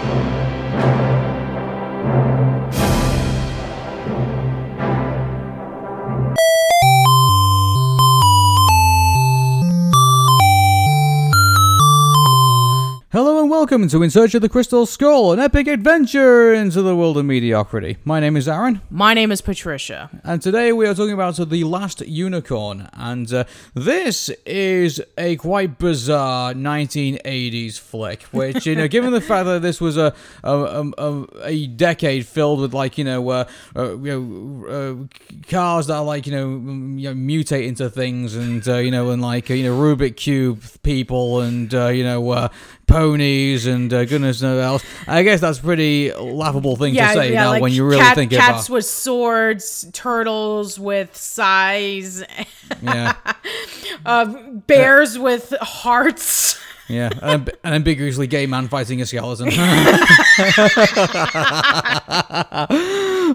Hello and welcome to In Search of the Crystal Skull, an epic adventure into the world of mediocrity. My name is Aaron, My name is Patricia. and today we are talking about The Last Unicorn. And uh, this is a quite bizarre 1980s flick, which, you know, given the fact that this was a a, a, a- decade filled with, like, you know, uh, uh, you know uh, cars that are, like, you know, m- you know, mutate into things and, uh, you know, and, like, you know, Rubik Cube people and, uh, you know, uh, ponies and uh, goodness knows else. I guess that's a pretty laughable thing to say now like when you really cat- think cats about with swords, turtles with size, Yeah, bears with hearts. Yeah. An, an ambiguously gay man fighting a skeleton.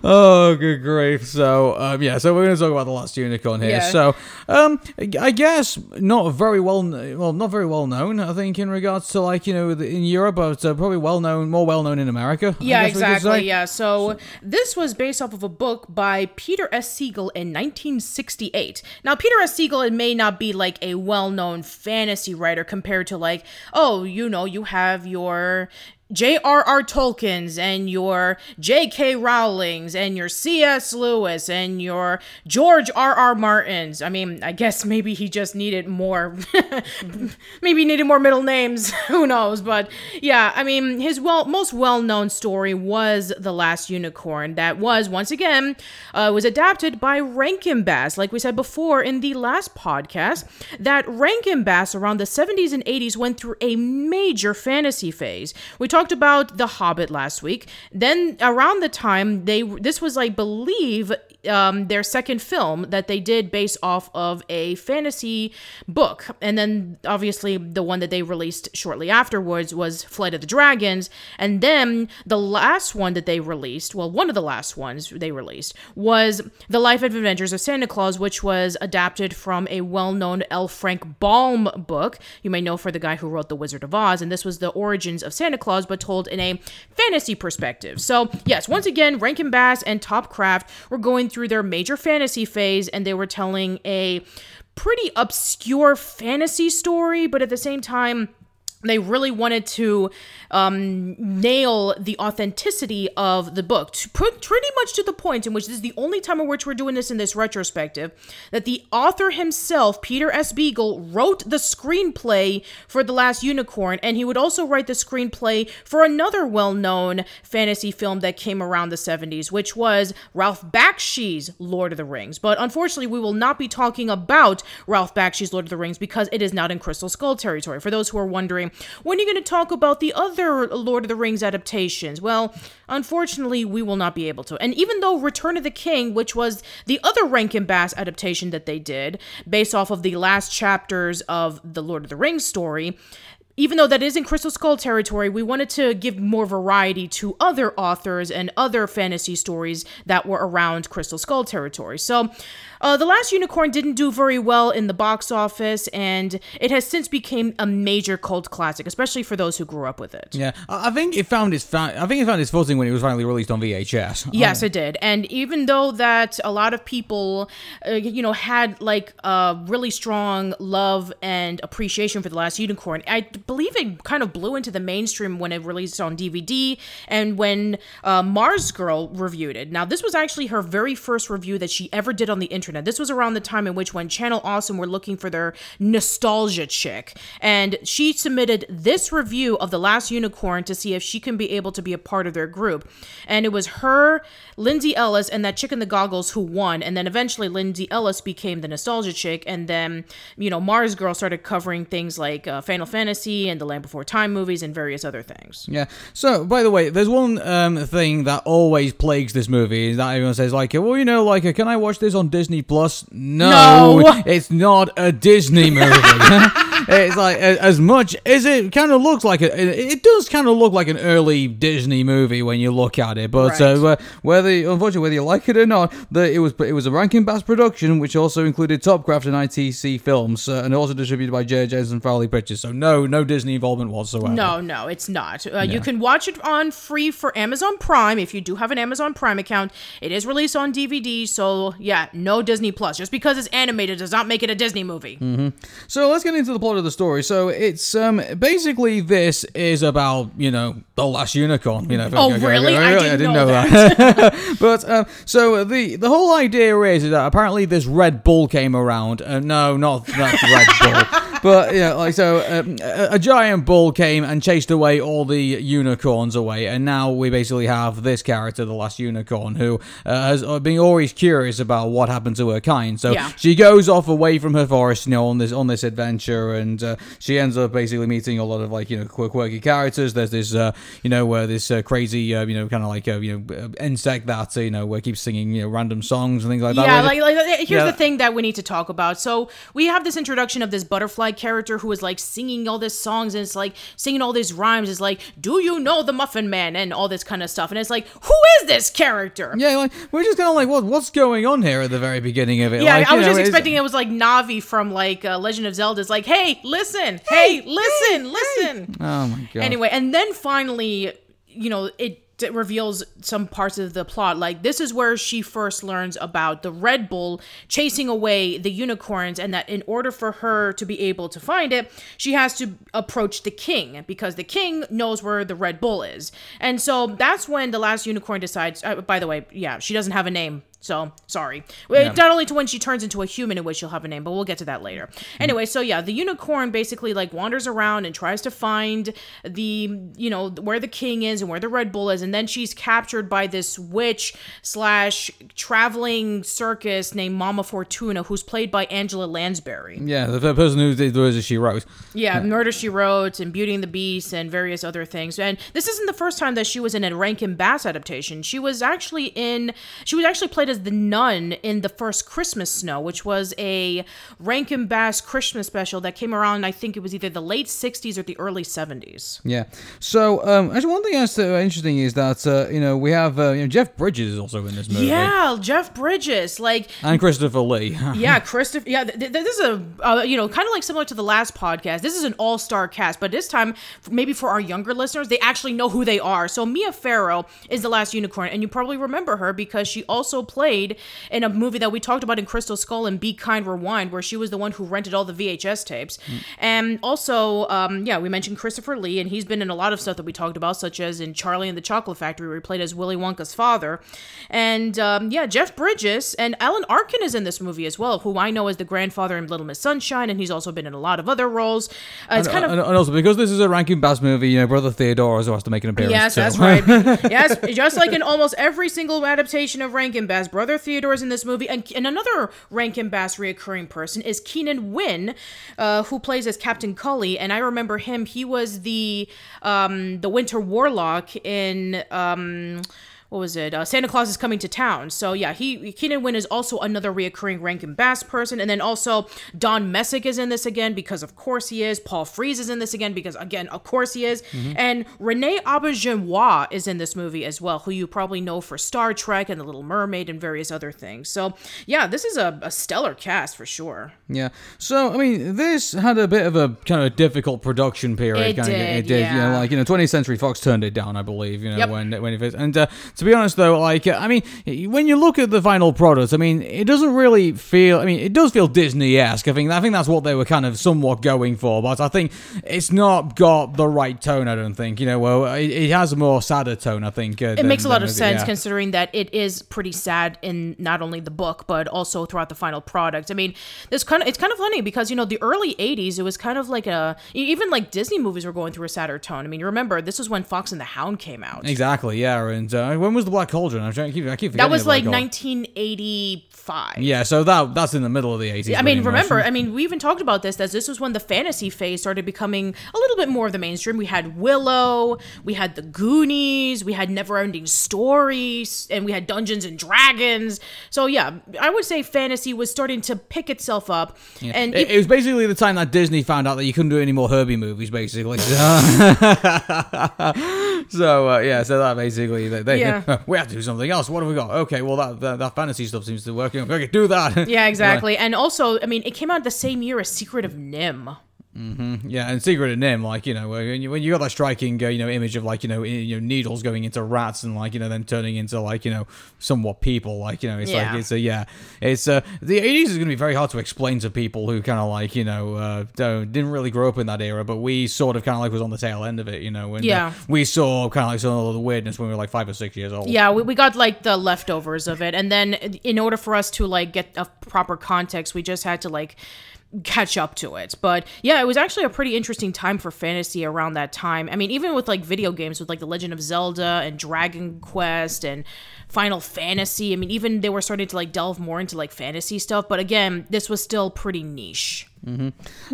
oh, good grief. So, um, yeah, so we're going to talk about The Last Unicorn here. Yeah. So, um, I guess not very well, well, not very well known, I think, in regards to, like, you know, in Europe, but uh, probably well known, more well known in America. Yeah, guess we could exactly. Yeah. So this was based off of a book by Peter S. Beagle in 1968. Now, Peter S. Beagle it may not be like a well-known fantasy writer compared to like, oh, you know, you have your J.R.R. Tolkien's and your J.K. Rowling's and your C.S. Lewis and your George R.R. Martin's. I mean, I guess maybe he just needed more, maybe needed more middle names. Who knows? But yeah, I mean, his well most well known story was The Last Unicorn. That was once again uh, was adapted by Rankin Bass, like we said before in the last podcast. That Rankin Bass around the 70s and 80s went through a major fantasy phase. We talked about The Hobbit last week. Then around the time they this was I believe um, their second film that they did based off of a fantasy book. And then obviously the one that they released shortly afterwards was Flight of the Dragons. And then the last one that they released, well, one of the last ones they released was The Life and Adventures of Santa Claus, which was adapted from a well known L. Frank Baum book. You may know for the guy who wrote The Wizard of Oz. And this was the origins of Santa Claus, but told in a fantasy perspective. So, yes, once again, Rankin Bass and Topcraft were going through their major fantasy phase and they were telling a pretty obscure fantasy story, but at the same time, they really wanted to um, nail the authenticity of the book, to put pretty much to the point in which this is the only time in which we're doing this in this retrospective, that the author himself, Peter S. Beagle, wrote the screenplay for The Last Unicorn, and he would also write the screenplay for another well-known fantasy film that came around the 70s, which was Ralph Bakshi's Lord of the Rings. But unfortunately, we will not be talking about Ralph Bakshi's Lord of the Rings because it is not in Crystal Skull territory. For those who are wondering, when are you going to talk about the other Lord of the Rings adaptations? Well, unfortunately, we will not be able to. And even though Return of the King, which was the other Rankin Bass adaptation that they did, based off of the last chapters of the Lord of the Rings story, even though that is in Crystal Skull territory, we wanted to give more variety to other authors and other fantasy stories that were around Crystal Skull territory. So, uh, The Last Unicorn didn't do very well in the box office, and it has since became a major cult classic, especially for those who grew up with it. Yeah, I think it found its fa- I think it found its footing when it was finally released on VHS. Yes, it did. And even though that a lot of people, uh, you know, had like a really strong love and appreciation for The Last Unicorn, I believe it kind of blew into the mainstream when it released on DVD and when uh, MarzGurl reviewed it. Now, this was actually her very first review that she ever did on the internet. This was around the time in which when Channel Awesome were looking for their nostalgia chick. And she submitted this review of The Last Unicorn to see if she can be able to be a part of their group. And it was her, Lindsay Ellis, and that chick in the goggles who won. And then eventually Lindsay Ellis became the nostalgia chick. And then, you know, MarzGurl started covering things like uh, Final Fantasy and the Land Before Time movies and various other things. Yeah. So, by the way, there's one um, thing that always plagues this movie is that everyone says like, well, you know, like, can I watch this on Disney Plus? No, No. it's not a Disney movie. it's like as much as it kind of looks like it it does kind of look like an early Disney movie when you look at it. But uh, Right. uh, whether unfortunately whether you like it or not, the, it was it was a Rankin Bass production, which also included Topcraft and ITC Films, uh, and also distributed by J. Jensen Farley Pictures. So no no Disney involvement whatsoever. No, no, it's not. Uh, You can watch it on free for Amazon Prime if you do have an Amazon Prime account. It is released on DVD, so yeah, no Disney Plus. Just because it's animated does not make it a Disney movie. So let's get into the plot of the story. So it's um basically this is about you know the last unicorn. You know. Oh, really? I didn't know that. but um, so the the whole idea is that apparently this Red Bull came around. Uh, no, not not Red Bull. But yeah, like so, um, a, a giant bull came and chased away all the unicorns away, and now we basically have this character, the last unicorn, who uh, has uh, been always curious about what happened to her kind. So Yeah. she goes off away from her forest, you know, on this on this adventure, and uh, she ends up basically meeting a lot of like you know quir- quirky characters. There's this uh, you know uh, this uh, crazy uh, you know kind of like uh, you know insect that you know uh, keeps singing you know random songs and things like that. Yeah, like, like here's Yeah. the thing that we need to talk about. So we have this introduction of this butterfly character who is like singing all these songs and it's like singing all these rhymes. It's like, do you know the Muffin Man and all this kind of stuff. And it's like, who is this character? yeah, like we're just kind of like what what's going on here at the very beginning of it. Yeah, Like, I was know, just expecting it was like Navi from like uh, Legend of Zelda. It's like, hey, listen, hey, listen, listen. Oh my god. Anyway, and then finally, you know, it d- reveals some parts of the plot. Like this is where she first learns about the Red Bull chasing away the unicorns, and that in order for her to be able to find it, she has to approach the king because the king knows where the Red Bull is. And so that's when the last unicorn decides. Uh, by the way, yeah, she doesn't have a name. So sorry. Well, Not only to when she turns into a human, in which she'll have a name, but we'll get to that later. Mm-hmm. Anyway, so yeah, the unicorn basically like wanders around and tries to find the you know where the king is and where the Red Bull is, and then she's captured by this witch slash traveling circus named Mama Fortuna, who's played by Angela Lansbury. yeah, the, the person who did that she wrote. Yeah, Murder She Wrote and Beauty and the Beast and various other things. And this isn't the first time that she was in a Rankin Bass adaptation. She was actually in she was actually played as the nun in the first Christmas Snow, which was a Rankin Bass Christmas special that came around. I think it was either the late '60s or the early '70s. Yeah. So um, actually, one thing that's uh, interesting is that uh, you know we have uh, you know Jeff Bridges is also in this movie. Yeah, Jeff Bridges, like And Christopher Lee. yeah, Christopher. Yeah, th- th- this is a uh, you know kind of like similar to the last podcast. This is an all-star cast, but this time maybe for our younger listeners, they actually know who they are. So Mia Farrow is the last unicorn, and you probably remember her because she also played in a movie that we talked about in Crystal Skull and Be Kind Rewind, where she was the one who rented all the VHS tapes. And also, um, yeah, we mentioned Christopher Lee, and he's been in a lot of stuff that we talked about, such as in Charlie and the Chocolate Factory, where he played as Willy Wonka's father. And um, yeah, Jeff Bridges and Alan Arkin is in this movie as well, who I know as the grandfather in Little Miss Sunshine, and he's also been in a lot of other roles. Uh, it's kind of and, and also because this is a Rankin Bass movie, you know, Brother Theodore also has to make an appearance. Yes, too. that's right. yes, just like in almost every single adaptation of Rankin Bass, Brother Theodore's in this movie, and, and another Rankin Bass reoccurring person is Keenan Wynn, uh, who plays as Captain Cully, and I remember him. He was the um, the Winter Warlock in. Um, what was it? Uh, Santa Claus is coming to town. So yeah, he Keenan Wynn is also another reoccurring Rankin Bass person, and then also Don Messick is in this again because of course he is. Paul Frees is in this again because again of course he is, and Renee Auberjonois is in this movie as well, who you probably know for Star Trek and The Little Mermaid and various other things. So yeah, this is a, a stellar cast for sure. Yeah. So I mean, this had a bit of a kind of difficult production period. It kind of, did, it did. You know, yeah. like you know, 20th Century Fox turned it down, I believe. You know, Yep. when when it and uh, to be honest though, like uh, I mean, when you look at the final product, I mean, it doesn't really feel. I mean, it does feel Disney-esque. I think I think that's what they were kind of somewhat going for, but I think it's not got the right tone. I don't think. You know, well, it, it has a more sadder tone. I think. Uh, It makes a lot of sense considering that it is pretty sad in not only the book but also throughout the final product. I mean, this kind of it's kind of funny because you know the early '80s it was kind of like a even like Disney movies were going through a sadder tone. I mean, you remember this was when Fox and the Hound came out. Exactly, yeah, and uh, when when was the Black Cauldron? I'm trying to keep. I keep forgetting. That was like 1985. Yeah, so that that's in the middle of the 80s. I mean, much. remember, I mean, we even talked about this, that this was when the fantasy phase started becoming a little bit more of the mainstream. We had Willow, we had The Goonies, we had Neverending Stories, and we had Dungeons and Dragons. So, yeah, I would say fantasy was starting to pick itself up. And It, it was basically the time that Disney found out that you couldn't do any more Herbie movies, basically. so uh, yeah, so that basically they, they Yeah. we have to do something else. What have we got? Okay, well that that, that fantasy stuff seems to be working. Okay, do that. yeah, exactly. And also, I mean, it came out the same year as Secret of NIMH. Yeah, and Secret of NIMH, like you know, when you, when you got that striking, uh, you know, image of like you know, i- you know, needles going into rats and like you know, then turning into like you know, somewhat people, like you know, it's Yeah. like it's a yeah, it's uh, the eighties is gonna be very hard to explain to people who kind of like you know, uh, don't didn't really grow up in that era, but we sort of kind of like was on the tail end of it, you know, when uh, Yeah. we saw kind of like some of the weirdness when we were like five or six years old. Yeah, we, we got like the leftovers of it. And then in order for us to like get a proper context, we just had to like catch up to it. But yeah, it was actually a pretty interesting time for fantasy around that time. I mean, even with like video games with like The Legend of Zelda and Dragon Quest and Final Fantasy, I mean, even they were starting to like delve more into like fantasy stuff, but again, this was still pretty niche.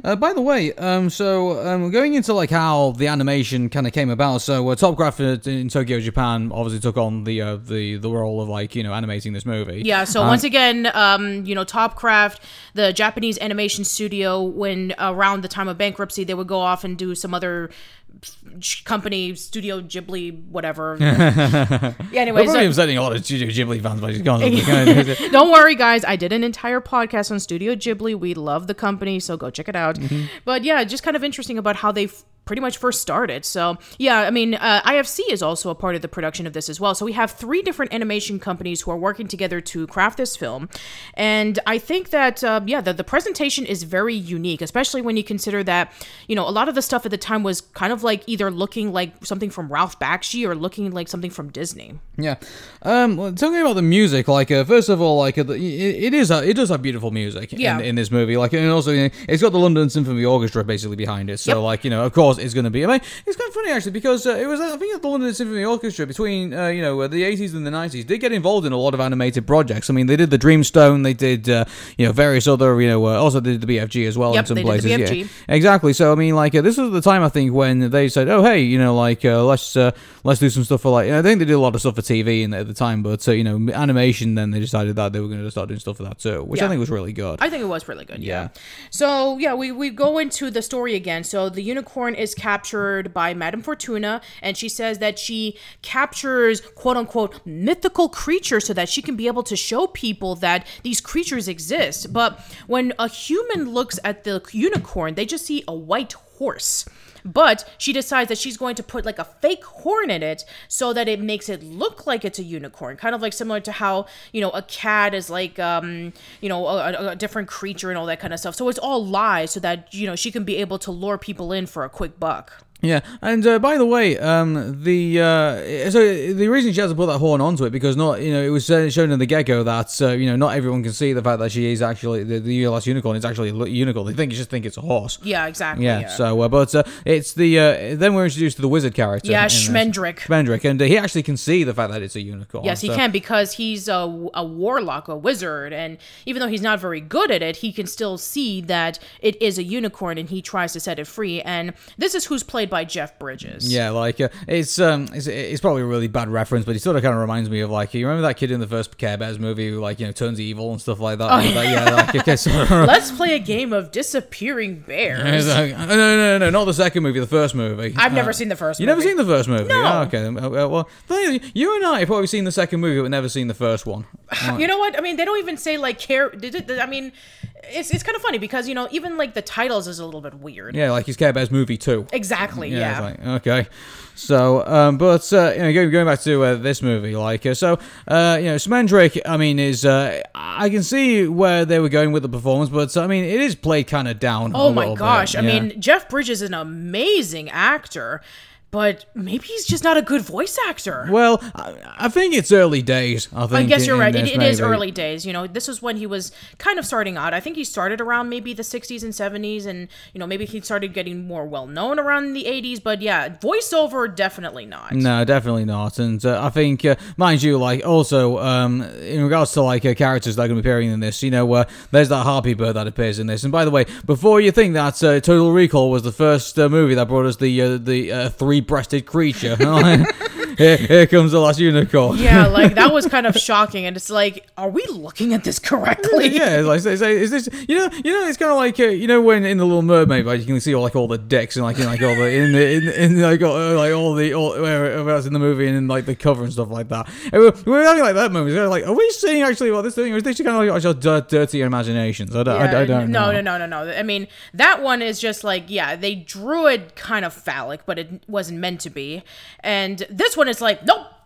Uh, by the way, um, so um, going into like how the animation kind of came about. So uh, Topcraft in Tokyo, Japan, obviously took on the uh, the the role of like you know animating this movie. Yeah, so once again, um, you know, Topcraft, the Japanese animation studio, when around the time of bankruptcy, they would go off and do some other company, Studio Ghibli, whatever. yeah, anyways, probably uh, upsetting a lot of Studio Ghibli fans by just going. don't worry, guys. I did an entire podcast on Studio Ghibli. We love the company, so go check it out. Mm-hmm. But yeah, just kind of interesting about how they f- pretty much first started. So yeah, I mean, uh, ITC is also a part of the production of this as well. So we have three different animation companies who are working together to craft this film, and I think that uh, yeah, the, the presentation is very unique, especially when you consider that you know a lot of the stuff at the time was kind of like either looking like something from Ralph Bakshi or looking like something from Disney. yeah. Um, well, talking about the music, like uh, first of all, like uh, it, it is uh, it does have beautiful music Yeah. in, in this movie. Like and also you know, it's got the London Symphony Orchestra basically behind it. So Yep. like you know, of course, it's going to be. I mean, it's kind of funny actually because uh, it was I think the London Symphony Orchestra between uh, you know uh, the 80s and the 90s did get involved in a lot of animated projects. I mean, they did the Dreamstone, they did uh, you know various other you know uh, also they did the BFG as well Yep, in some they did the places. BFG. Yeah, exactly. So I mean, like uh, this was the time I think when they said, "Oh, hey, you know, like uh, let's uh, let's do some stuff for like." I think they did a lot of stuff for TV in, at the time, but you know, animation. Then they decided that they were going to start doing stuff for that too, which I think was really good. I think it was really good. Yeah. Yeah. So yeah, we, we go into the story again. So the unicorn is captured by Madame Fortuna, and she says that she captures quote unquote mythical creatures so that she can be able to show people that these creatures exist. But when a human looks at the unicorn, they just see a white horse. But she decides that she's going to put like a fake horn in it so that it makes it look like it's a unicorn. Kind of like similar to how, you know, a cat is like, um, you know, a, a- different creature and all that kind of stuff. So it's all lies so that, you know, she can be able to lure people in for a quick buck. Yeah, and uh, by the way, um, the uh, so the reason she has to put that horn onto it because not you know it was shown in the get go that uh, you know not everyone can see the fact that she is actually the, the last unicorn is actually a unicorn. They think you just think it's a horse. Yeah, exactly. Yeah. So, uh, but uh, it's the uh, then we're introduced to the wizard character. Yeah. Schmendrick. Schmendrick, and uh, he actually can see the fact that it's a unicorn. Yes, he so- can because he's a, a warlock, a wizard, and even though he's not very good at it, he can still see that it is a unicorn, and he tries to set it free. And this is who's played by Jeff Bridges. Yeah, like uh, it's um, it's, it's probably a really bad reference, but he sort of kind of reminds me of like you remember that kid in the first Care Bears movie who like you know turns evil and stuff like that. Oh, Like, yeah, like okay, so, Let's play a game of disappearing bears. Like, no, no, no, no, not the second movie, the first movie. I've never Uh, seen the first You never seen the first movie? No. Oh, okay. uh, uh, well, you and I have probably seen the second movie, but never seen the first one. You know what? I mean, they don't even say like care. Did it, I mean, it's it's kind of funny because you know even like the titles is a little bit weird. Yeah, like his Care Bears movie too. Exactly. Yeah, Yeah. like, okay. So, um, but uh, you know, going, going back to uh, this movie, like, uh, so, uh, you know, Schmendrick, I mean, is uh, I can see where they were going with the performance, but I mean, it is played kind of down. oh a my little bit, gosh! I yeah. mean, Jeff Bridges is an amazing actor. But maybe he's just not a good voice actor. Well, I, I think it's early days. I think. I guess you're right. It, it is early days. You know, this was when he was kind of starting out. I think he started around maybe the 60s and 70s, and you know maybe he started getting more well known around the 80s. But yeah, voiceover definitely not. No, definitely not. And uh, I think, uh, mind you, like also um, in regards to like uh, characters that are going to be appearing in this, you know, uh, there's that harpy bird that appears in this. And by the way, before you think that uh, Total Recall was the first uh, movie that brought us the uh, the uh, three-breasted creature, here, here comes the last unicorn. Yeah, like that was kind of shocking, and it's like, are we looking at this correctly? yeah, like like, is this you know you know it's kind of like uh, you know when in the Little Mermaid like you can see all like all the decks and like in like all the in the in, in like all, uh, like all the all where where in the movie and in like the cover and stuff like that. And we're, we're having like that moment. We're like, are we seeing actually what this thing or is this kind of like just dir- dirty imaginations? I don't, I, Yeah, I don't no, know. no, no, no, no. I mean, that one is just like, yeah, they drew it kind of phallic, but it wasn't meant to be. And this one is like, nope, no.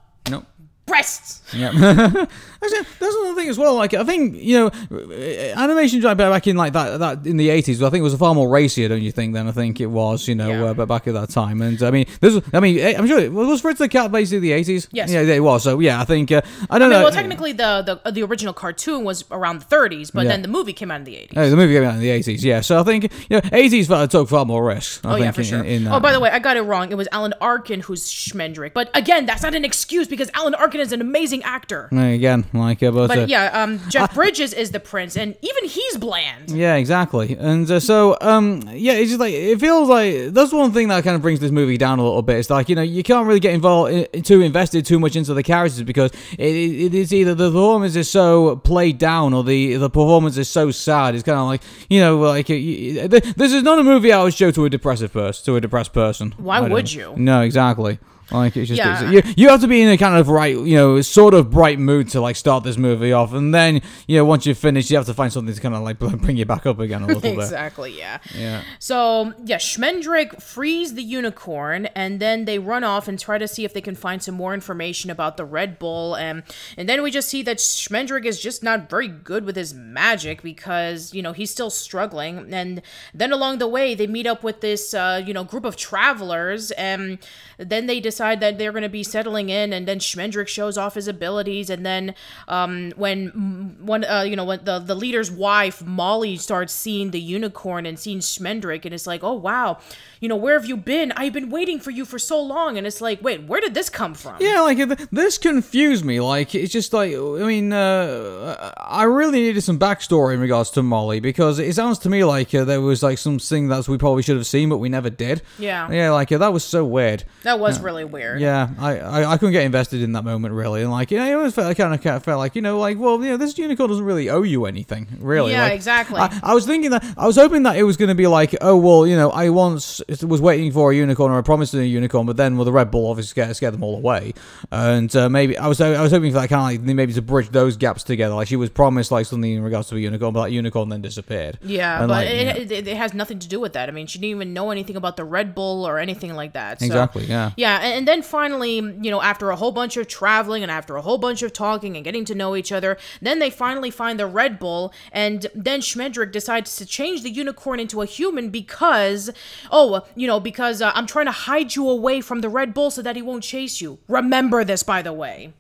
Breasts. Yeah, actually, that's another thing as well. Like, I think you know, uh, animation back back in like that that in the eighties, I think it was a far more racier, don't you think? Than I think it was, you know, Yeah. uh, but back at that time. And I mean, this, was, I mean, eh, I'm sure it was Fritz the Cat basically the eighties. Yes. yeah, it was. So yeah, I think uh, I don't I mean, know. well, technically, the, the uh, the original cartoon was around the 30s, but Yeah. then the movie came out in the 80s. Oh, the movie came out in the eighties, yeah. So I think you know, eighties took far more risks. I Oh think yeah, for in, sure. in, in that. oh, by the way, I got it wrong. It was Alan Arkin who's Schmendrick. But again, that's not an excuse because Alan Arkin is an amazing actor. Again, like, uh, but, But uh, yeah, um, Jeff Bridges is the prince, and even he's bland. Yeah, exactly. And uh, so, um, yeah, it's just like it feels like that's one thing that kind of brings this movie down a little bit. It's like you know you can't really get involved, i- too invested too much into the characters because it, it, is either the performance is so played down or the the performance is so sad. It's kind of like you know, like this is not a movie I would show to a depressive person, to a depressed person. Why would know. you? No, exactly. Like it's just Yeah. you, you have to be in a kind of right, you know, sort of bright mood to like start this movie off, and then you know once you've finished, you have to find something to kind of like bring you back up again a little bit. Exactly, yeah. Yeah. So, yeah, Schmendrick frees the unicorn, and then they run off and try to see if they can find some more information about the Red Bull. And, and then we just see that Schmendrick is just not very good with his magic because, you know, he's still struggling. And then along the way, they meet up with this, uh, you know, group of travelers, and then they decide that they're going to be settling in, and then Schmendrick shows off his abilities. And then um, when one, uh, you know, when the, the leader's wife, Molly, starts seeing the unicorn and seeing Schmendrick, and it's like, oh, wow, you know, where have you been? I've been waiting for you for so long. And it's like, wait, where did this come from? Yeah, like this confused me. Like it's just like I mean, uh, I really needed some backstory in regards to Molly because it sounds to me like uh, there was like something that we probably should have seen but we never did. Yeah. Yeah, like uh, that was so weird. That was really weird. Yeah, I, I I couldn't get invested in that moment really, and like you know, it always felt I kind of felt like you know, like well, you know, this unicorn doesn't really owe you anything, really. Yeah, Like, exactly. I, I was thinking that I was hoping that it was going to be like, oh well, you know, I once was waiting for a unicorn or I promised a unicorn, but then well, the Red Bull obviously scared, scared them all away, and uh, maybe I was I was hoping for that kind of like maybe to bridge those gaps together. Like she was promised like something in regards to a unicorn, but that unicorn then disappeared. Yeah, And, but like, it, yeah. it, it has nothing to do with that. I mean, she didn't even know anything about the Red Bull or anything like that. So, Exactly, yeah. Yeah, and, then finally, you know, after a whole bunch of traveling and after a whole bunch of talking and getting to know each other, then they finally find the Red Bull, and then Schmendrick decides to change the unicorn into a human because, oh, you know, because uh, I'm trying to hide you away from the Red Bull so that he won't chase you. Remember this, by the way.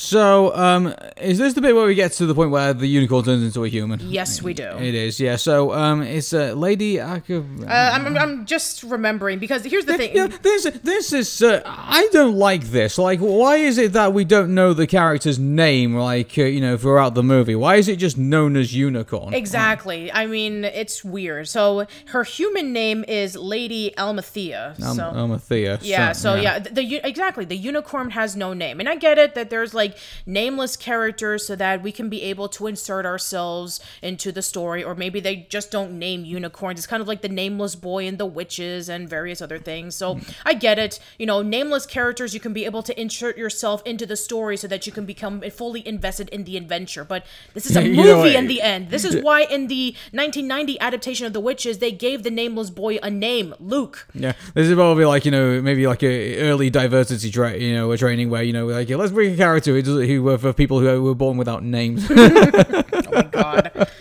So, um, is this the bit where we get to the point where the unicorn turns into a human? Yes, we do. It is, yeah. So, um, it's uh, Lady Uh, I'm, I'm- I'm just remembering because here's the thing. Yeah, this this is uh, I don't like this. Like, why is it that we don't know the character's name? Like, uh, you know, throughout the movie, why is it just known as Unicorn? Exactly. I mean, it's weird. So her human name is Lady Amalthea. So Amathea. yeah. So yeah, the, the exactly the unicorn has no name, and I get it that there's like nameless characters so that we can be able to insert ourselves into the story, or maybe they just don't name unicorns. It's kind of like the nameless boy and the witches and various other things. So I get it. You know, nameless characters you can be able to insert yourself into the story so that you can become fully invested in the adventure. But this is a You movie know in the end. This is why in the 1990 adaptation of The Witches they gave the nameless boy a name, Luke. Yeah, this is probably like you know maybe like a early diversity tra- you know a training where you know like let's bring a character who does who were for people who were born without names. Oh my god.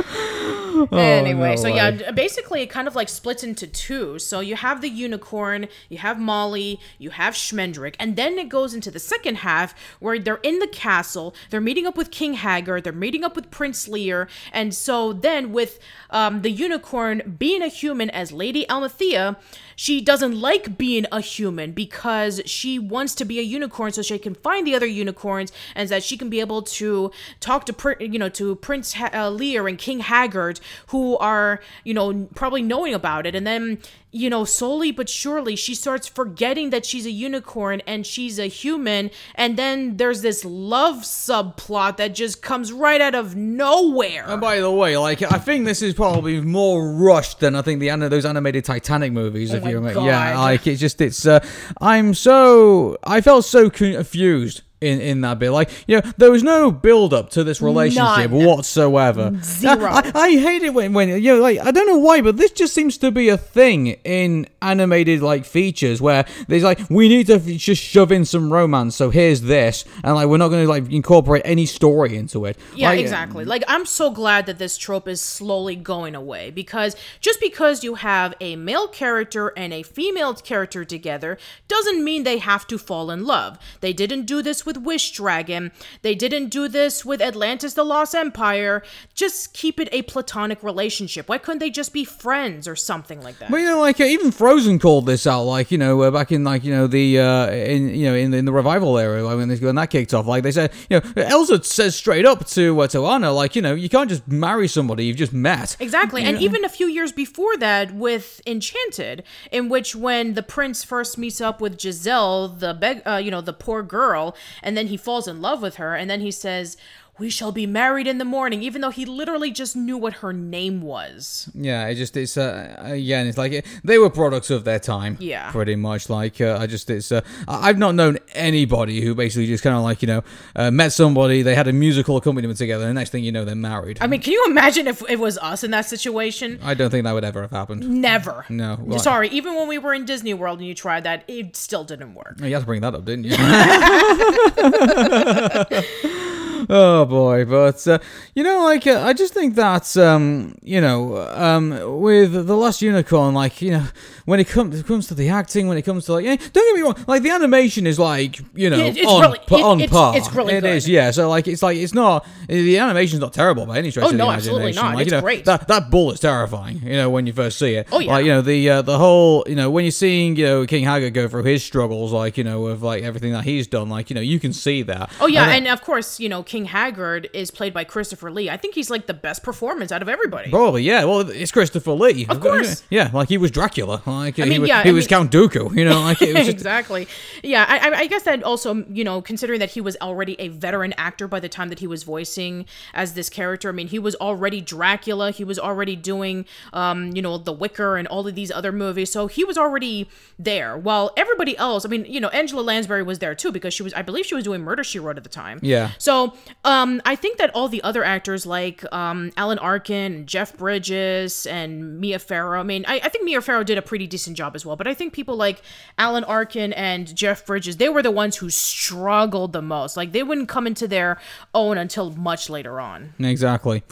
anyway, no so yeah, way. basically it kind of like splits into two. So you have the unicorn, you have Molly, you have Schmendrick, and then it goes into the second half where they're in the castle, they're meeting up with King Haggard, they're meeting up with Prince Lear, and so then with um, the unicorn being a human as Lady Amalthea, she doesn't like being a human because she wants to be a unicorn so she can find the other unicorns and that she can be able to talk to you know to Prince ha- uh, Lear and King Haggard who are you know probably knowing about it and then you know slowly but surely she starts forgetting that she's a unicorn and she's a human and then there's this love subplot that just comes right out of nowhere And by the way, like I think this is probably more rushed than I think the those animated Titanic movies. if Oh my you remember, God. yeah, like it's just it's. Uh, I'm so I felt so confused. In, in that bit, like you know, there was no build up to this relationship None. whatsoever. Zero. I, I hate it when when you know, like I don't know why, but this just seems to be a thing in animated like features where there's like we need to f- just shove in some romance. So here's this, and like we're not going to like incorporate any story into it. Yeah, Like, exactly. Like I'm so glad that this trope is slowly going away because just because you have a male character and a female character together doesn't mean they have to fall in love. They didn't do this with Wish Dragon. They didn't do this with Atlantis the Lost Empire. Just keep it a platonic relationship. Why couldn't they just be friends or something like that? Well, you know, like uh, even Frozen called this out, like you know, uh, back in like you know the uh, in you know in, in the revival era like, when this, when that kicked off, like they said, you know, Elsa says straight up to uh, to Anna, like you know, you can't just marry somebody you've just met. Exactly. And even a few years before that with Enchanted, in which when the prince first meets up with Giselle, the beg uh, you know, the poor girl, and then he falls in love with her, and then he says, We shall be married in the morning, even though he literally just knew what her name was. Yeah, it just it's uh, again, it's like they were products of their time. Yeah. pretty much. Like uh, I just it's uh, I've not known anybody who basically just kind of like you know uh, met somebody, they had a musical accompaniment together, and the next thing you know, they're married. I mean, can you imagine if it was us in that situation? I don't think that would ever have happened. Never. No, well- Sorry, even when we were in Disney World and you tried that, it still didn't work. You had to bring that up, didn't you? oh boy, but uh, you know, like uh, I just think that um, you know, um, with the Last Unicorn, like you know, when it comes comes to the acting, when it comes to like, yeah, don't get me wrong, like the animation is like you know It- it's on, really- pa- it- on it's- par. it's really It good. is, yeah. So like it's like it's not the animation's not terrible by any stretch Oh, of the no, imagination. absolutely not. Like, It's you know, great. That that bull is terrifying. You know when you first see it. Oh, yeah. Like you know the uh, the whole you know when you're seeing you know King Haggard go through his struggles, like you know of like everything that he's done, like you know you can see that. Oh yeah, And and of course, you know, King Haggard is played by Christopher Lee. I think he's like the best performance out of everybody. Probably, yeah. Well, it's Christopher Lee. Of course. Yeah, like he was Dracula. Like he, mean, was, yeah, he I was mean- Count Dooku. You know, like it was just, exactly. Yeah, I, I- I guess that also, you know, considering that he was already a veteran actor by the time that he was voicing as this character. I mean, he was already Dracula. He was already doing, um, you know, The Wicker and all of these other movies. So he was already there. While everybody else, I mean, you know, Angela Lansbury was there too because she was, I believe, she was doing Murder She Wrote at the time. Yeah. So, um, I think that all the other actors like um, Alan Arkin, Jeff Bridges, and Mia Farrow. I mean, I, I think Mia Farrow did a pretty decent job as well. But I think people like Alan Arkin and Jeff Bridges, they were the ones who struggled the most. Like they wouldn't come into their own until much later on. exactly.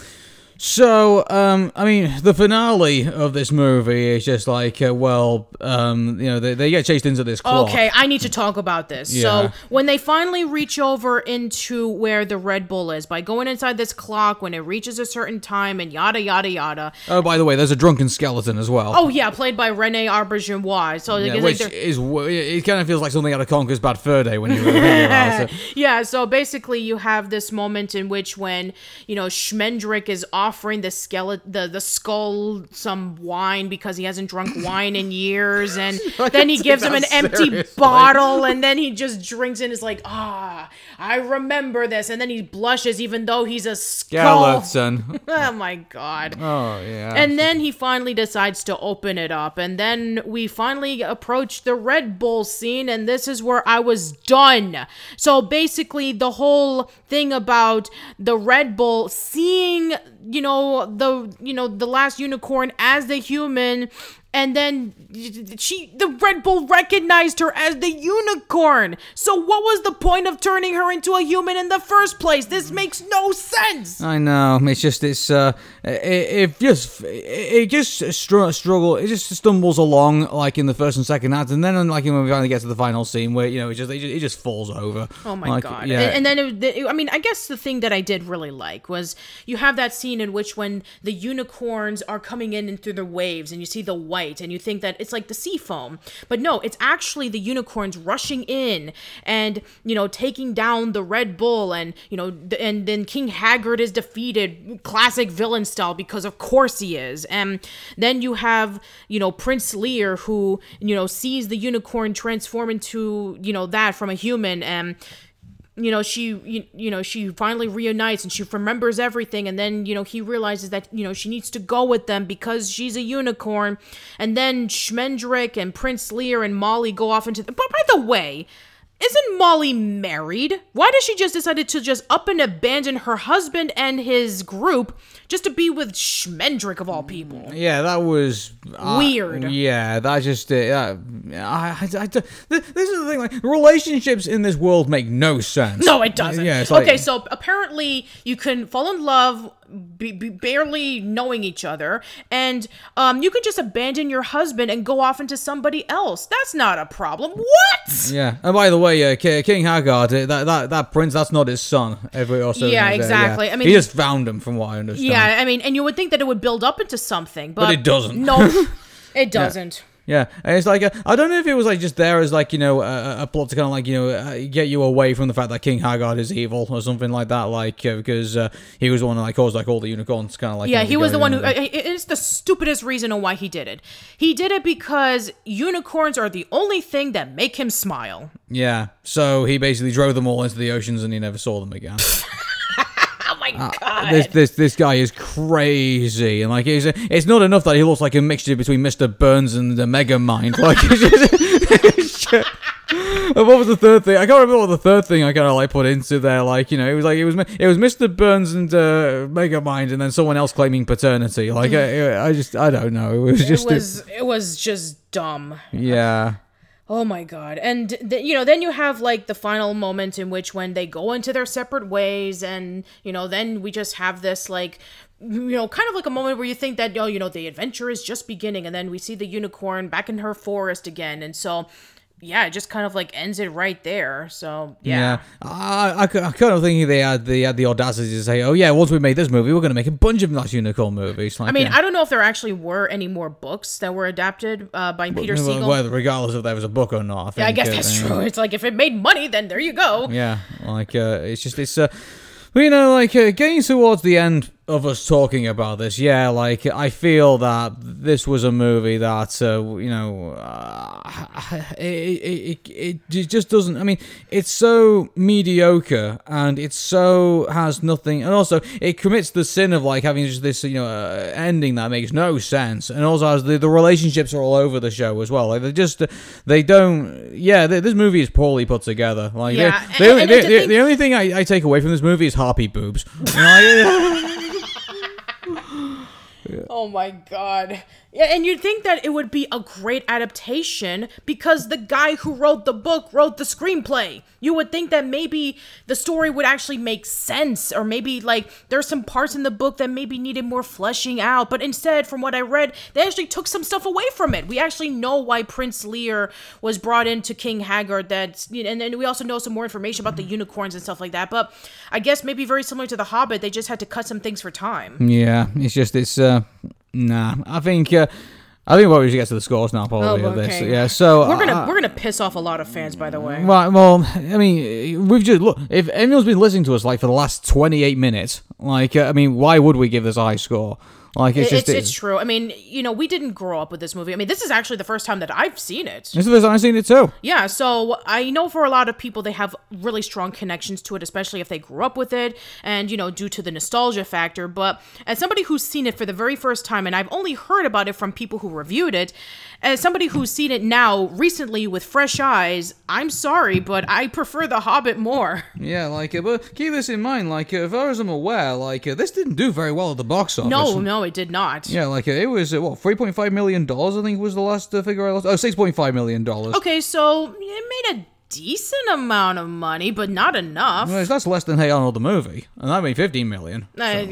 So, um, I mean, the finale of this movie is just like, uh, well, um, you know, they, they get chased into this clock. Okay, I need to talk about this. Yeah. So when they finally reach over into where the Red Bull is by going inside this clock, when it reaches a certain time, and yada yada yada. Oh, by the way, there's a drunken skeleton as well. Oh yeah, played by Rene Auberjonois. So Yeah, which they're- is it kind of feels like something out of Conker's Bad Fur Day when you yeah, so basically you have this moment in which when, you know, Schmendrick is offering the skeleton the, the skull some wine because he hasn't drunk wine in years and then he gives him an empty seriously. bottle and then he just drinks and is like, ah, I remember this and then he blushes even though he's a skull. Skeleton. oh my god. Oh yeah. And then he finally decides to open it up. And then we finally approach the Red Bull scene, and this is where I was done. So basically, the whole thing about the Red Bull seeing, you know, the you know, the last unicorn as the human. And then she, the Red Bull recognized her as the unicorn. So what was the point of turning her into a human in the first place? This makes no sense. I know. It's just it's uh it, it just it, it just str- struggle. It just stumbles along like in the first and second act, and then um, like when we finally get to the final scene where you know it just it just, it just falls over. Oh my Like, god! Yeah. And, and then, it, I mean, I guess the thing that I did really like was you have that scene in which when the unicorns are coming in and through the waves, and you see the white, and you think that it's like the sea foam, but no, it's actually the unicorns rushing in and you know taking down the Red Bull, and you know, and then King Haggard is defeated, classic villain style, because of course he is, and then you have you know Prince Lear who you know sees the unicorn transform into you know that from a human and you know she you, you know she finally reunites and she remembers everything. And then you know he realizes that you know she needs to go with them because she's a unicorn. And then Schmendrick and Prince Lear and Molly go off into the, but by the way isn't Molly married? Why does she just decided to just up and abandon her husband and his group just to be with Schmendrick of all people? Yeah, that was uh, Weird. yeah, that just uh, uh, I, I, I, this is the thing. Like relationships in this world make no sense. No, it doesn't. Yeah, it's like, okay, so apparently you can fall in love be, be barely knowing each other, and um, you can just abandon your husband and go off into somebody else. That's not a problem. What? Yeah, and by the way, uh, K- King Haggard, uh, that, that that prince, that's not his son. Every also Yeah, exactly. I mean- he just found him, from what I understand. Yeah, I mean, and you would think that it would build up into something, but, it doesn't. No, it doesn't. Yeah, and it's like uh, I don't know if it was like just there as like you know a, a plot to kind of like you know uh, get you away from the fact that King Haggard is evil or something like that, like uh, because uh, he was the one that like caused like all the unicorns kind of like Yeah, you know, he was the one who. uh, It is the stupidest reason on why he did it. He did it because unicorns are the only thing that make him smile. yeah, so he basically drove them all into the oceans and he never saw them again. My god! this this this guy is crazy, and like it's, it's not enough that he looks like a mixture between Mr. Burns and the Megamind. Like, just, it's just- and what was the third thing? I can't remember what the third thing I kind of like put into there. Like, you know, it was like it was it was Mr. Burns and uh, Megamind, and then someone else claiming paternity. Like, I, I just I don't know. It was just a- was it was just dumb. yeah. Oh my god. And th- you know, then you have like the final moment in which when they go into their separate ways and you know, then we just have this like you know, kind of like a moment where you think that oh, you know, the adventure is just beginning and then we see the unicorn back in her forest again. And so yeah, it just kind of like ends it right there. So yeah. Yeah, I, I, I kind of thinking they had they had the audacity to say, "Oh yeah, once we made this movie, we're going to make a bunch of nice unicorn movies." Like, I mean, yeah. I don't know if there actually were any more books that were adapted uh, by Peter Well, Beagle. Whether regardless if there was a book or not. I, think, yeah, I guess uh, that's true. It's like if it made money, then there you go. Yeah, like uh, it's just it's uh, but, you know, like uh, getting towards the end of us talking about this, yeah, like I feel that this was a movie that uh, you know uh, it, it, it it just doesn't. I mean, it's so mediocre and it so has nothing, and also it commits the sin of like having just this you know uh, ending that makes no sense, and also has the the relationships are all over the show as well. Like they just they don't. Yeah, th- this movie is poorly put together. Like they- Yeah, the, and- only, and the, to the- the only thing I, I take away from this movie is harpy boobs. You know, like, Oh my god. Yeah, and you'd think that it would be a great adaptation because the guy who wrote the book wrote the screenplay. You would think that maybe the story would actually make sense, or maybe like there's some parts in the book that maybe needed more fleshing out. But instead, from what I read, they actually took some stuff away from it. We actually know why Prince Lear was brought into King Haggard. Know, and then we also know some more information about the unicorns and stuff like that. But I guess maybe very similar to The Hobbit, they just had to cut some things for time. yeah, it's just it's uh, nah. I think uh, I think what we should get to the scores now probably Oh, of this. okay. Yeah, so We're gonna uh, we're gonna piss off a lot of fans, by the way. Right, well, I mean, we've just look. If anyone's been listening to us like for the last twenty-eight minutes, like, uh, I mean, why would we give this a high score? Like, it's It's, just it's, true. I mean, you know, we didn't grow up with this movie. I mean, this is actually the first time that I've seen it. This is the first time I've seen it too. Yeah, so I know for a lot of people they have really strong connections to it, especially if they grew up with it and, you know, due to the nostalgia factor. But as somebody who's seen it for the very first time, and I've only heard about it from people who reviewed it, as somebody who's seen it now recently with fresh eyes, I'm sorry, but I prefer The Hobbit more. Yeah, like, uh, but keep this in mind. Like, uh, as far as I'm aware, like, uh, this didn't do very well at the box office. No, no, it did not. Yeah, like uh, it was uh, what three point five million dollars. I think was the last uh, figure I lost. Oh, Oh, six point five million dollars. Okay, so it made a decent amount of money, but not enough. Well, that's less than Hey Arnold the movie, and that made 15 million. Uh,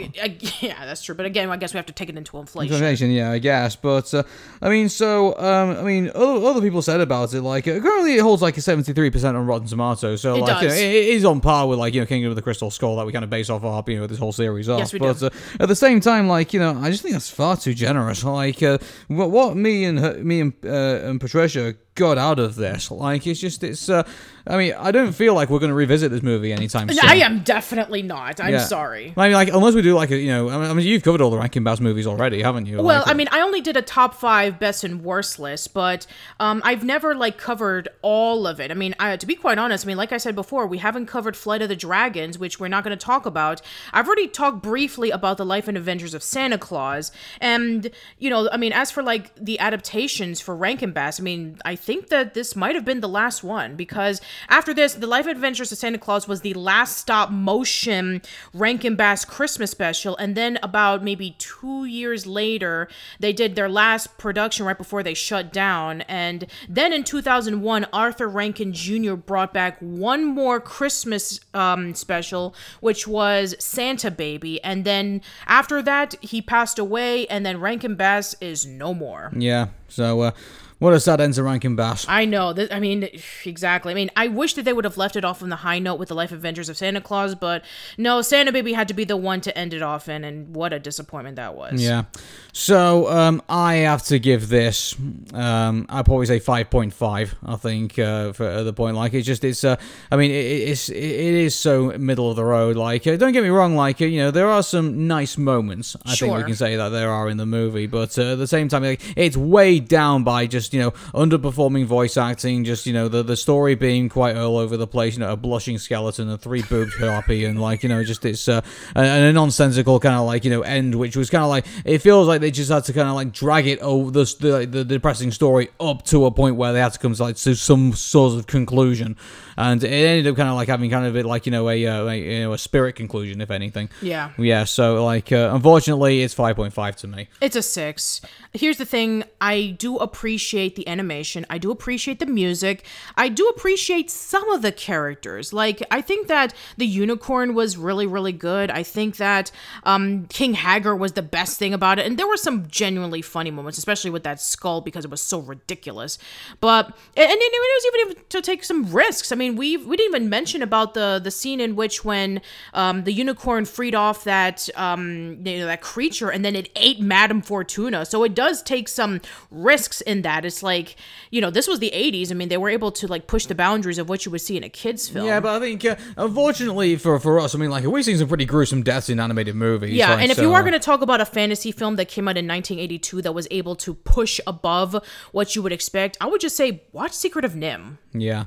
yeah, that's true. But again, I guess we have to take it into inflation. Inflation, yeah, I guess. But uh, I mean, so um, I mean, other, other people said about it like uh, currently it holds like a seventy-three percent on Rotten Tomatoes. So It like, you know, does. it, it is on par with like you know Kingdom of the Crystal Skull that we kind of base off our you know this whole series off. Yes, we but do. Uh, at the same time, like you know, I just think that's far too generous. Like uh, what, what me and her, me and uh, and Patricia got out of this, like it's just it's. Uh, I mean, I don't feel like we're going to revisit this movie anytime soon. I am definitely not. I'm Yeah. sorry. I mean, like, unless we do like a, you know, I mean, I mean, you've covered all the Rankin Bass movies already, haven't you? Well, Like, I mean, I only did a top five best and worst list, but um, I've never like covered all of it. I mean, I, to be quite honest, I mean, like I said before, we haven't covered Flight of the Dragons, which we're not going to talk about. I've already talked briefly about the life and adventures of Santa Claus, and you know, I mean, as for like the adaptations for Rankin Bass, I mean, I think that this might have been the last one because after this, the Life Adventures of Santa Claus was the last stop motion Rankin Bass Christmas special, and then about maybe two years later, they did their last production right before they shut down. And then in 2001, Arthur Rankin Jr. brought back one more Christmas um, special, which was Santa Baby. And then after that, he passed away, and then Rankin Bass is no more. yeah. So, uh, what a sad end to Rankin Bass. I know. That, I mean, exactly. I mean, I wish that they would have left it off on the high note with the Life Adventures of Santa Claus, but no, Santa Baby had to be the one to end it off in, and what a disappointment that was. Yeah. So, um, I have to give this, um, I'd probably say 5.5, I think, uh, for the point. Like, it's just, it's, uh, I mean, it, it's, it is so middle of the road. Like, uh, don't get me wrong, like, uh, you know, there are some nice moments, I think we can say that there are in the movie, but uh, at the same time, like, it's weighed down by just, you know, underperforming voice acting, just, you know, the, the story being quite all over the place, you know, a blushing skeleton, a three boobed harpy, and, like, you know, just it's, uh, and a nonsensical kind of, like, you know, end, which was kind of like, it feels like they just had to kind of, like, drag it over the, the, the depressing story up to a point where they had to come to, like, to some sort of conclusion. And it ended up kind of like having kind of a, like, you know, a, uh, a, you know, a spirit conclusion, if anything. Yeah. Yeah, so like uh, unfortunately it's 5.5 to me. It's a six. Here's the thing I do appreciate the animation, I do appreciate the music, I do appreciate some of the characters. Like, I think that the unicorn was really, really good. I think that um, King Haggard was the best thing about it. And there were some genuinely funny moments, especially with that skull because it was so ridiculous. But, and, and it was even to take some risks. I mean, we we didn't even mention about the the scene in which when um, the unicorn freed off that um, you know that creature and then it ate Madame Fortuna. So it does take some risks in that. It's like you know this was the '80s. I mean, they were able to like push the boundaries of what you would see in a kids film. Yeah, but I think uh, unfortunately for for us, I mean, like we've seen some pretty gruesome deaths in animated movies. Yeah, like, and if so, you are uh, going to talk about a fantasy film that came out in 1982 that was able to push above what you would expect, I would just say watch Secret of NIMH. yeah.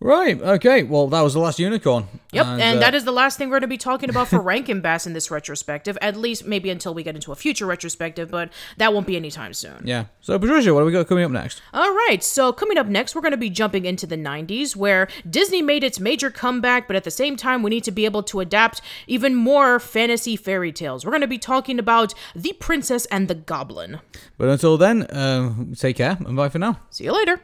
Right. Okay. Well, that was the last unicorn. Yep, and, uh, that is the last thing we're going to be talking about for Rankin Bass in this retrospective. At least maybe until we get into a future retrospective, but that won't be anytime soon. Yeah. So Patricia, what do we got coming up next? All right, so coming up next, we're going to be jumping into the 90s where Disney made its major comeback, but at the same time, we need to be able to adapt even more fantasy fairy tales. We're going to be talking about The Princess and the Goblin. But until then, uh, take care and bye for now. See you later.